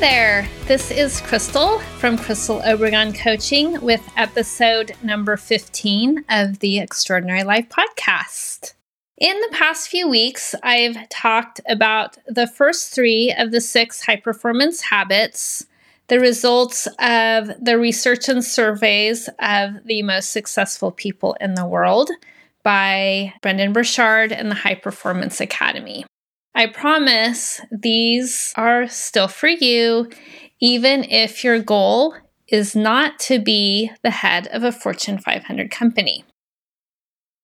There. This is Crystal from Crystal Obregon Coaching with episode number 15 of the Extraordinary Life podcast. In the past few weeks, I've talked about the first three of the six high performance habits, the results of the research and surveys of the most successful people in the world by Brendon Burchard and the High Performance Academy. I promise these are still for you, even if your goal is not to be the head of a Fortune 500 company.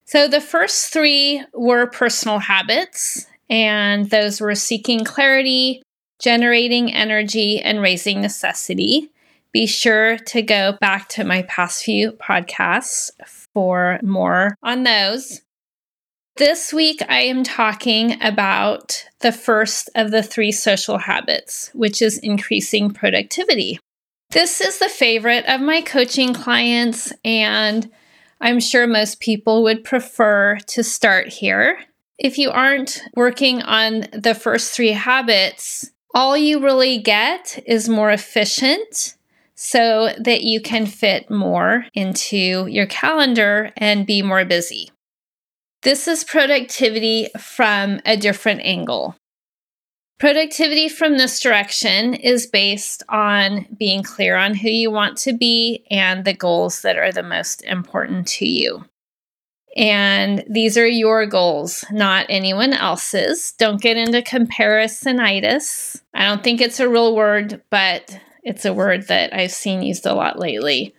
So the first three were personal habits, and those were seeking clarity, generating energy, and raising necessity. Be sure to go back to my past few podcasts for more on those. This week, I am talking about the first of the three social habits, which is increasing productivity. This is the favorite of my coaching clients, and I'm sure most people would prefer to start here. If you aren't working on the first three habits, all you really get is more efficient so that you can fit more into your calendar and be more busy. This is productivity from a different angle. Productivity from this direction is based on being clear on who you want to be and the goals that are the most important to you. And these are your goals, not anyone else's. Don't get into comparisonitis. I don't think it's a real word, but it's a word that I've seen used a lot lately.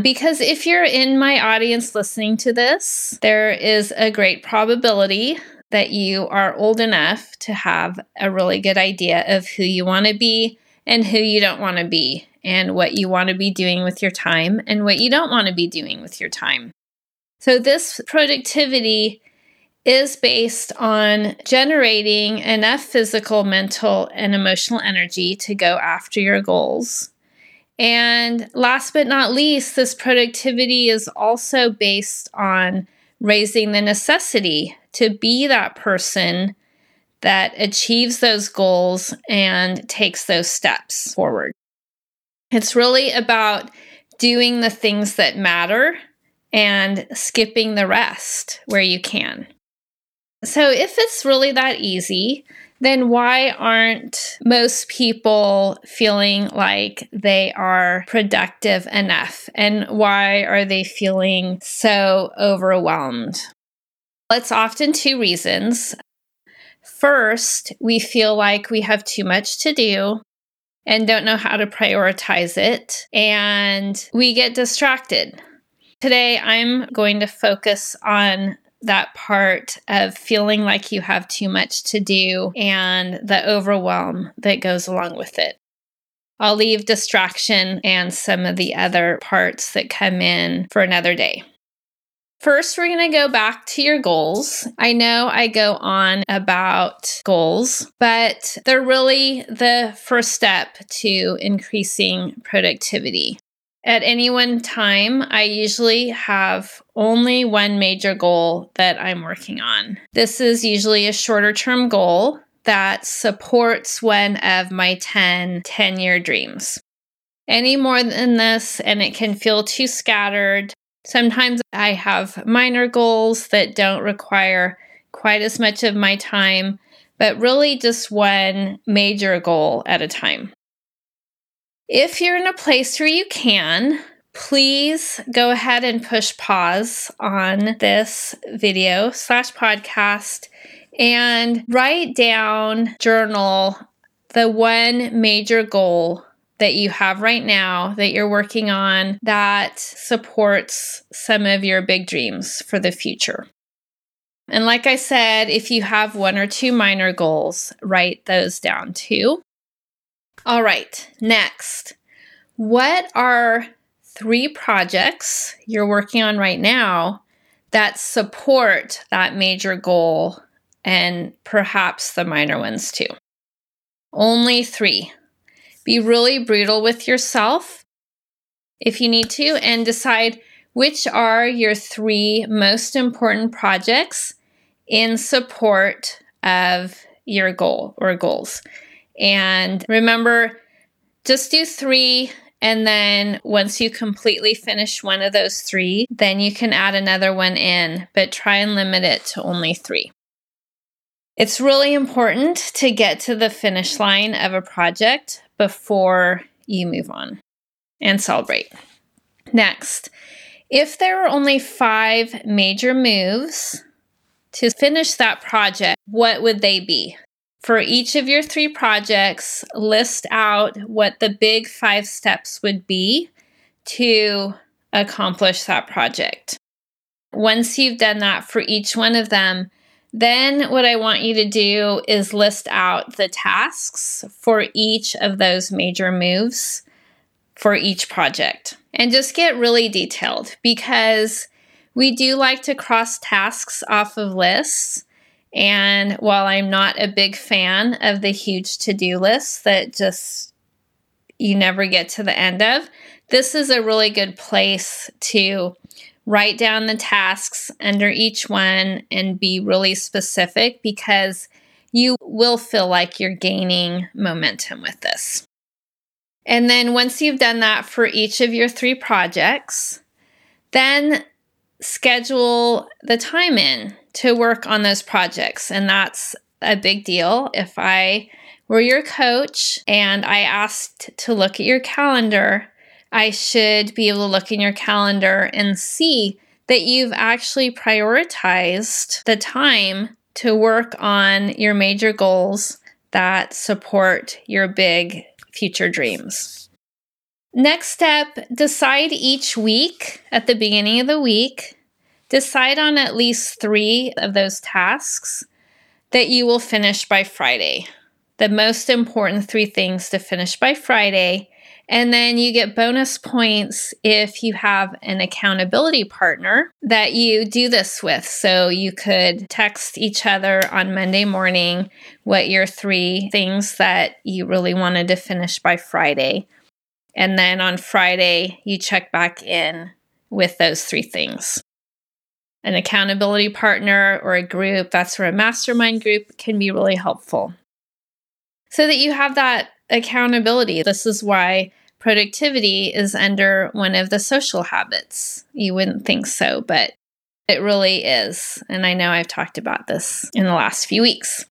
Because if you're in my audience listening to this, there is a great probability that you are old enough to have a really good idea of who you want to be and who you don't want to be, and what you want to be doing with your time and what you don't want to be doing with your time. So, this productivity is based on generating enough physical, mental, and emotional energy to go after your goals and last but not least, this productivity is also based on raising the necessity to be that person that achieves those goals and takes those steps forward. It's really about doing the things that matter and skipping the rest where you can. So, if it's really that easy, then why aren't most people feeling like they are productive enough? And why are they feeling so overwhelmed? It's often two reasons. First, we feel like we have too much to do and don't know how to prioritize it, and we get distracted. Today, I'm going to focus on that part of feeling like you have too much to do and the overwhelm that goes along with it. I'll leave distraction and some of the other parts that come in for another day. First, we're going to go back to your goals. I know I go on about goals, but they're really the first step to increasing productivity. At any one time, I usually have only one major goal that I'm working on. This is usually a shorter term goal that supports one of my 10 10 year dreams. Any more than this, and it can feel too scattered. Sometimes I have minor goals that don't require quite as much of my time, but really just one major goal at a time. If you're in a place where you can, please go ahead and push pause on this video slash podcast and write down, journal the one major goal that you have right now that you're working on that supports some of your big dreams for the future. And like I said, if you have one or two minor goals, write those down too. All right, next. What are three projects you're working on right now that support that major goal and perhaps the minor ones too? Only three. Be really brutal with yourself if you need to and decide which are your three most important projects in support of your goal or goals. And remember, just do three. And then once you completely finish one of those three, then you can add another one in, but try and limit it to only three. It's really important to get to the finish line of a project before you move on and celebrate. Next, if there are only five major moves to finish that project, what would they be? For each of your three projects, list out what the big five steps would be to accomplish that project. Once you've done that for each one of them, then what I want you to do is list out the tasks for each of those major moves for each project and just get really detailed because we do like to cross tasks off of lists. And while I'm not a big fan of the huge to do lists that just you never get to the end of, this is a really good place to write down the tasks under each one and be really specific because you will feel like you're gaining momentum with this. And then once you've done that for each of your three projects, then schedule the time in to work on those projects. And that's a big deal. If I were your coach and I asked to look at your calendar, I should be able to look in your calendar and see that you've actually prioritized the time to work on your major goals that support your big future dreams. Next step decide each week at the beginning of the week, decide on at least three of those tasks that you will finish by Friday. The most important three things to finish by Friday. And then you get bonus points if you have an accountability partner that you do this with. So you could text each other on Monday morning what your three things that you really wanted to finish by Friday. And then on Friday, you check back in with those three things. An accountability partner or a group, that's where a mastermind group can be really helpful. So that you have that accountability. This is why productivity is under one of the social habits. You wouldn't think so, but it really is. And I know I've talked about this in the last few weeks.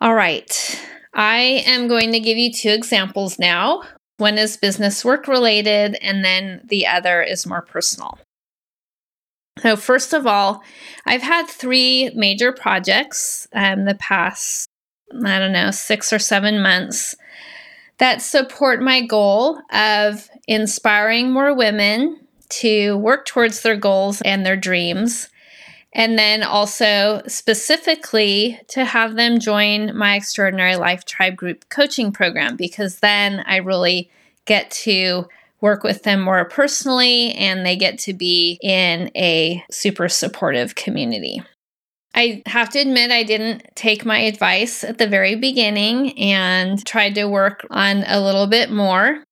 All right. I am going to give you two examples now. One is business work related, and then the other is more personal. So, first of all, I've had three major projects um, the past, I don't know, six or seven months that support my goal of inspiring more women to work towards their goals and their dreams. And then also specifically to have them join my Extraordinary Life Tribe Group coaching program because then I really get to work with them more personally and they get to be in a super supportive community. I have to admit, I didn't take my advice at the very beginning and tried to work on a little bit more.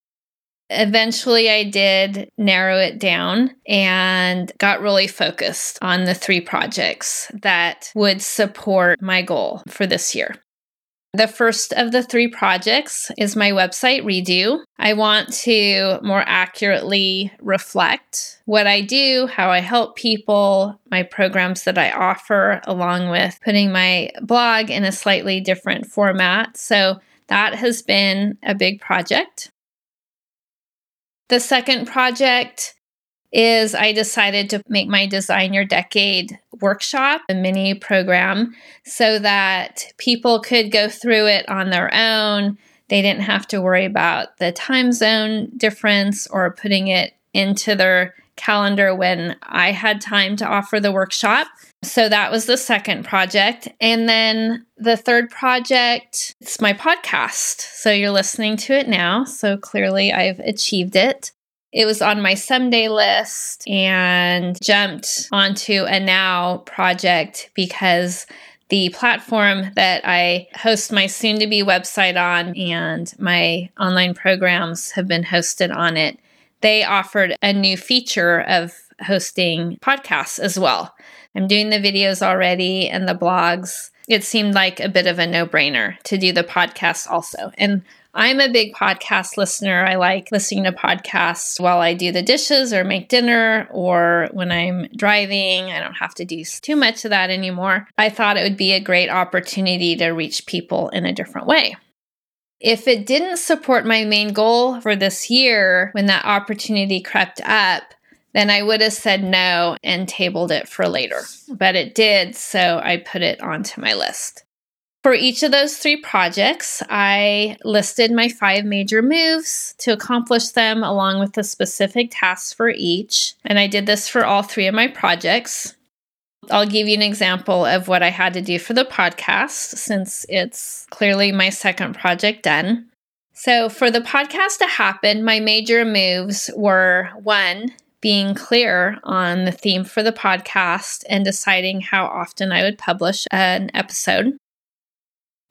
Eventually, I did narrow it down and got really focused on the three projects that would support my goal for this year. The first of the three projects is my website redo. I want to more accurately reflect what I do, how I help people, my programs that I offer, along with putting my blog in a slightly different format. So that has been a big project. The second project is I decided to make my Design Your Decade workshop, a mini program, so that people could go through it on their own. They didn't have to worry about the time zone difference or putting it into their calendar when I had time to offer the workshop. So that was the second project. And then the third project, it's my podcast. So you're listening to it now. So clearly I've achieved it. It was on my someday list and jumped onto a now project because the platform that I host my soon to be website on and my online programs have been hosted on it. They offered a new feature of hosting podcasts as well. I'm doing the videos already and the blogs. It seemed like a bit of a no brainer to do the podcast also. And I'm a big podcast listener. I like listening to podcasts while I do the dishes or make dinner or when I'm driving. I don't have to do too much of that anymore. I thought it would be a great opportunity to reach people in a different way. If it didn't support my main goal for this year when that opportunity crept up, then I would have said no and tabled it for later. But it did, so I put it onto my list. For each of those three projects, I listed my five major moves to accomplish them along with the specific tasks for each. And I did this for all three of my projects. I'll give you an example of what I had to do for the podcast since it's clearly my second project done. So, for the podcast to happen, my major moves were one, being clear on the theme for the podcast and deciding how often I would publish an episode.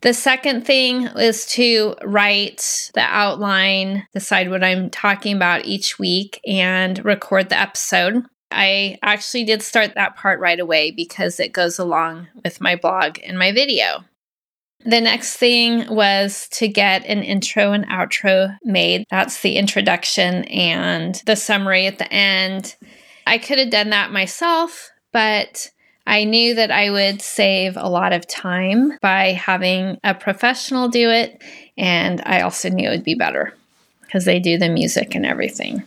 The second thing is to write the outline, decide what I'm talking about each week, and record the episode. I actually did start that part right away because it goes along with my blog and my video. The next thing was to get an intro and outro made. That's the introduction and the summary at the end. I could have done that myself, but I knew that I would save a lot of time by having a professional do it. And I also knew it would be better because they do the music and everything.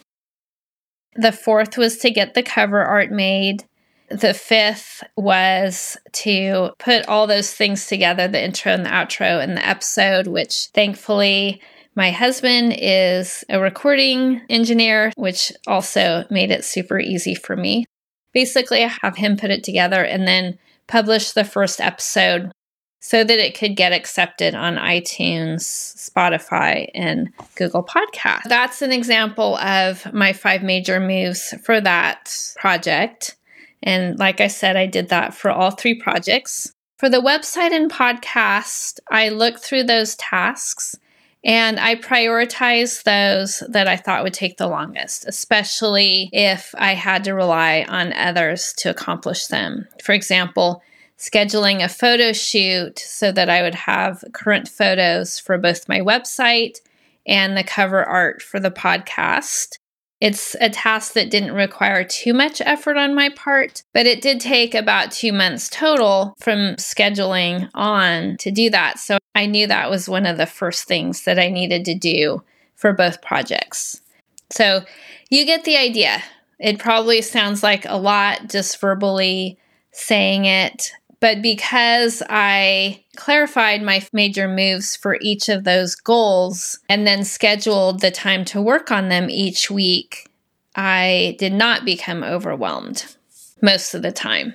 The fourth was to get the cover art made. The fifth was to put all those things together the intro and the outro and the episode, which thankfully my husband is a recording engineer, which also made it super easy for me. Basically, I have him put it together and then publish the first episode so that it could get accepted on iTunes, Spotify, and Google Podcast. That's an example of my five major moves for that project. And like I said, I did that for all three projects. For the website and podcast, I looked through those tasks and I prioritized those that I thought would take the longest, especially if I had to rely on others to accomplish them. For example, scheduling a photo shoot so that I would have current photos for both my website and the cover art for the podcast. It's a task that didn't require too much effort on my part, but it did take about two months total from scheduling on to do that. So I knew that was one of the first things that I needed to do for both projects. So you get the idea. It probably sounds like a lot just verbally saying it, but because I clarified my major moves for each of those goals and then scheduled the time to work on them each week, I did not become overwhelmed most of the time.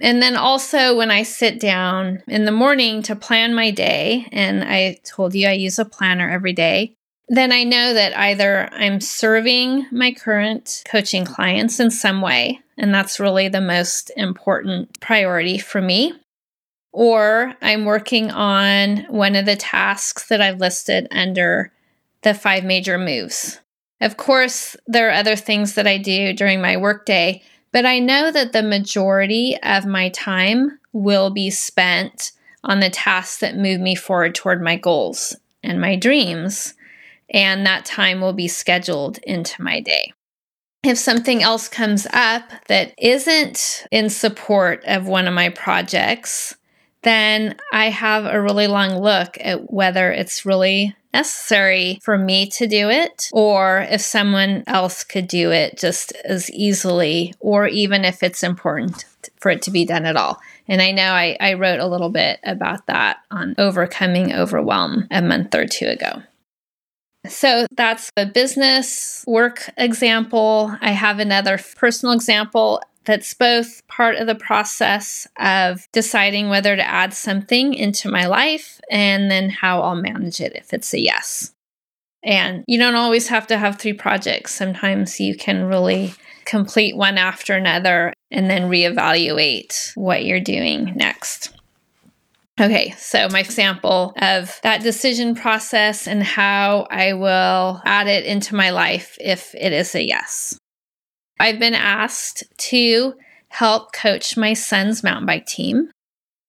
And then also, when I sit down in the morning to plan my day, and I told you I use a planner every day, then I know that either I'm serving my current coaching clients in some way, and that's really the most important priority for me, or I'm working on one of the tasks that I've listed under the five major moves. Of course, there are other things that I do during my workday but I know that the majority of my time will be spent on the tasks that move me forward toward my goals and my dreams. And that time will be scheduled into my day. If something else comes up that isn't in support of one of my projects, then I have a really long look at whether it's really necessary for me to do it, or if someone else could do it just as easily, or even if it's important for it to be done at all. And I know I, I wrote a little bit about that on overcoming overwhelm a month or two ago. So that's a business work example. I have another personal example. that's both part of the process of deciding whether to add something into my life and then how I'll manage it if it's a yes. And you don't always have to have three projects. Sometimes you can really complete one after another and then reevaluate what you're doing next. Okay, so my example of that decision process and how I will add it into my life if it is a yes. I've been asked to help coach my son's mountain bike team.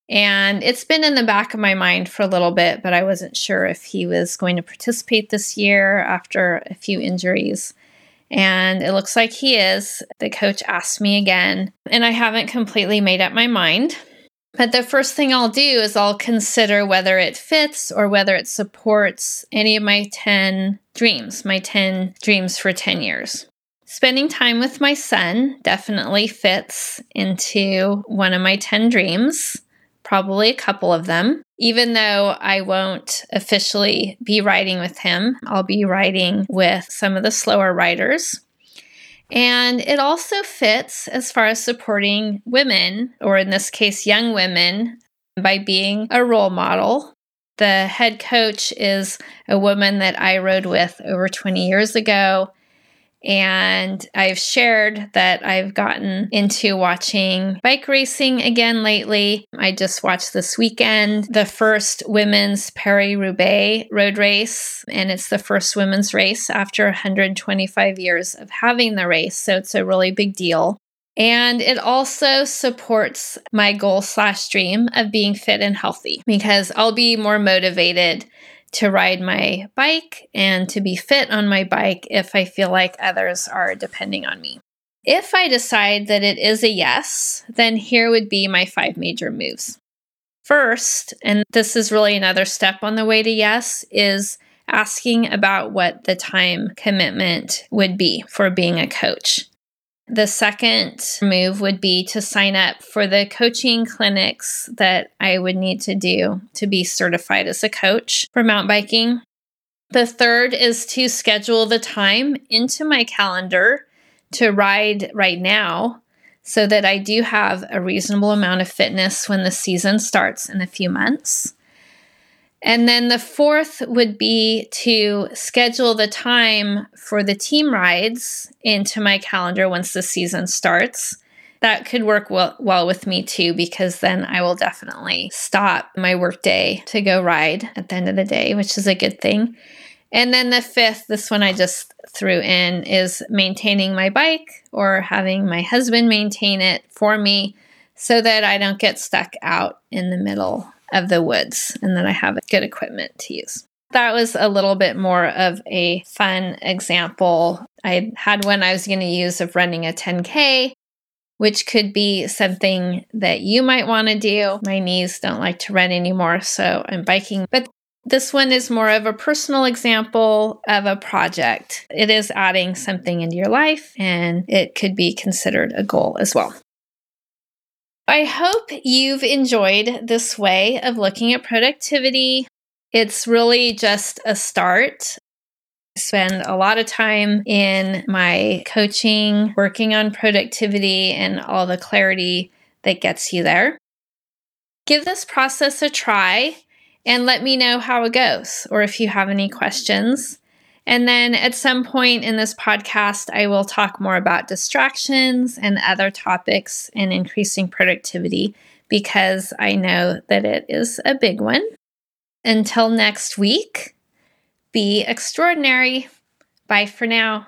And it's been in the back of my mind for a little bit, but I wasn't sure if he was going to participate this year after a few injuries. And it looks like he is. The coach asked me again, and I haven't completely made up my mind. But the first thing I'll do is I'll consider whether it fits or whether it supports any of my 10 dreams, my 10 dreams for 10 years. Spending time with my son definitely fits into one of my 10 dreams probably a couple of them. Even though I won't officially be riding with him, I'll be riding with some of the slower riders. And it also fits as far as supporting women, or in this case, young women, by being a role model. The head coach is a woman that I rode with over 20 years ago. And I've shared that I've gotten into watching bike racing again lately. I just watched this weekend the first women's Paris Roubaix road race, and it's the first women's race after 125 years of having the race. So it's a really big deal. And it also supports my goal slash dream of being fit and healthy because I'll be more motivated to ride my bike and to be fit on my bike if I feel like others are depending on me. If I decide that it is a yes, then here would be my five major moves. First, and this is really another step on the way to yes, is asking about what the time commitment would be for being a coach. The second move would be to sign up for the coaching clinics that I would need to do to be certified as a coach for mountain biking. The third is to schedule the time into my calendar to ride right now so that I do have a reasonable amount of fitness when the season starts in a few months. And then the fourth would be to schedule the time for the team rides into my calendar once the season starts. That could work well, well with me too, because then I will definitely stop my workday to go ride at the end of the day, which is a good thing. And then the fifth, this one I just threw in, is maintaining my bike or having my husband maintain it for me so that I don't get stuck out in the middle of the woods and that I have good equipment to use. That was a little bit more of a fun example. I had one I was going to use of running a 10K, which could be something that you might want to do. My knees don't like to run anymore, so I'm biking. But this one is more of a personal example of a project. It is adding something into your life and it could be considered a goal as well. I hope you've enjoyed this way of looking at productivity. It's really just a start. I spend a lot of time in my coaching, working on productivity and all the clarity that gets you there. Give this process a try and let me know how it goes or if you have any questions. And then at some point in this podcast, I will talk more about distractions and other topics and increasing productivity because I know that it is a big one. Until next week, be extraordinary. Bye for now.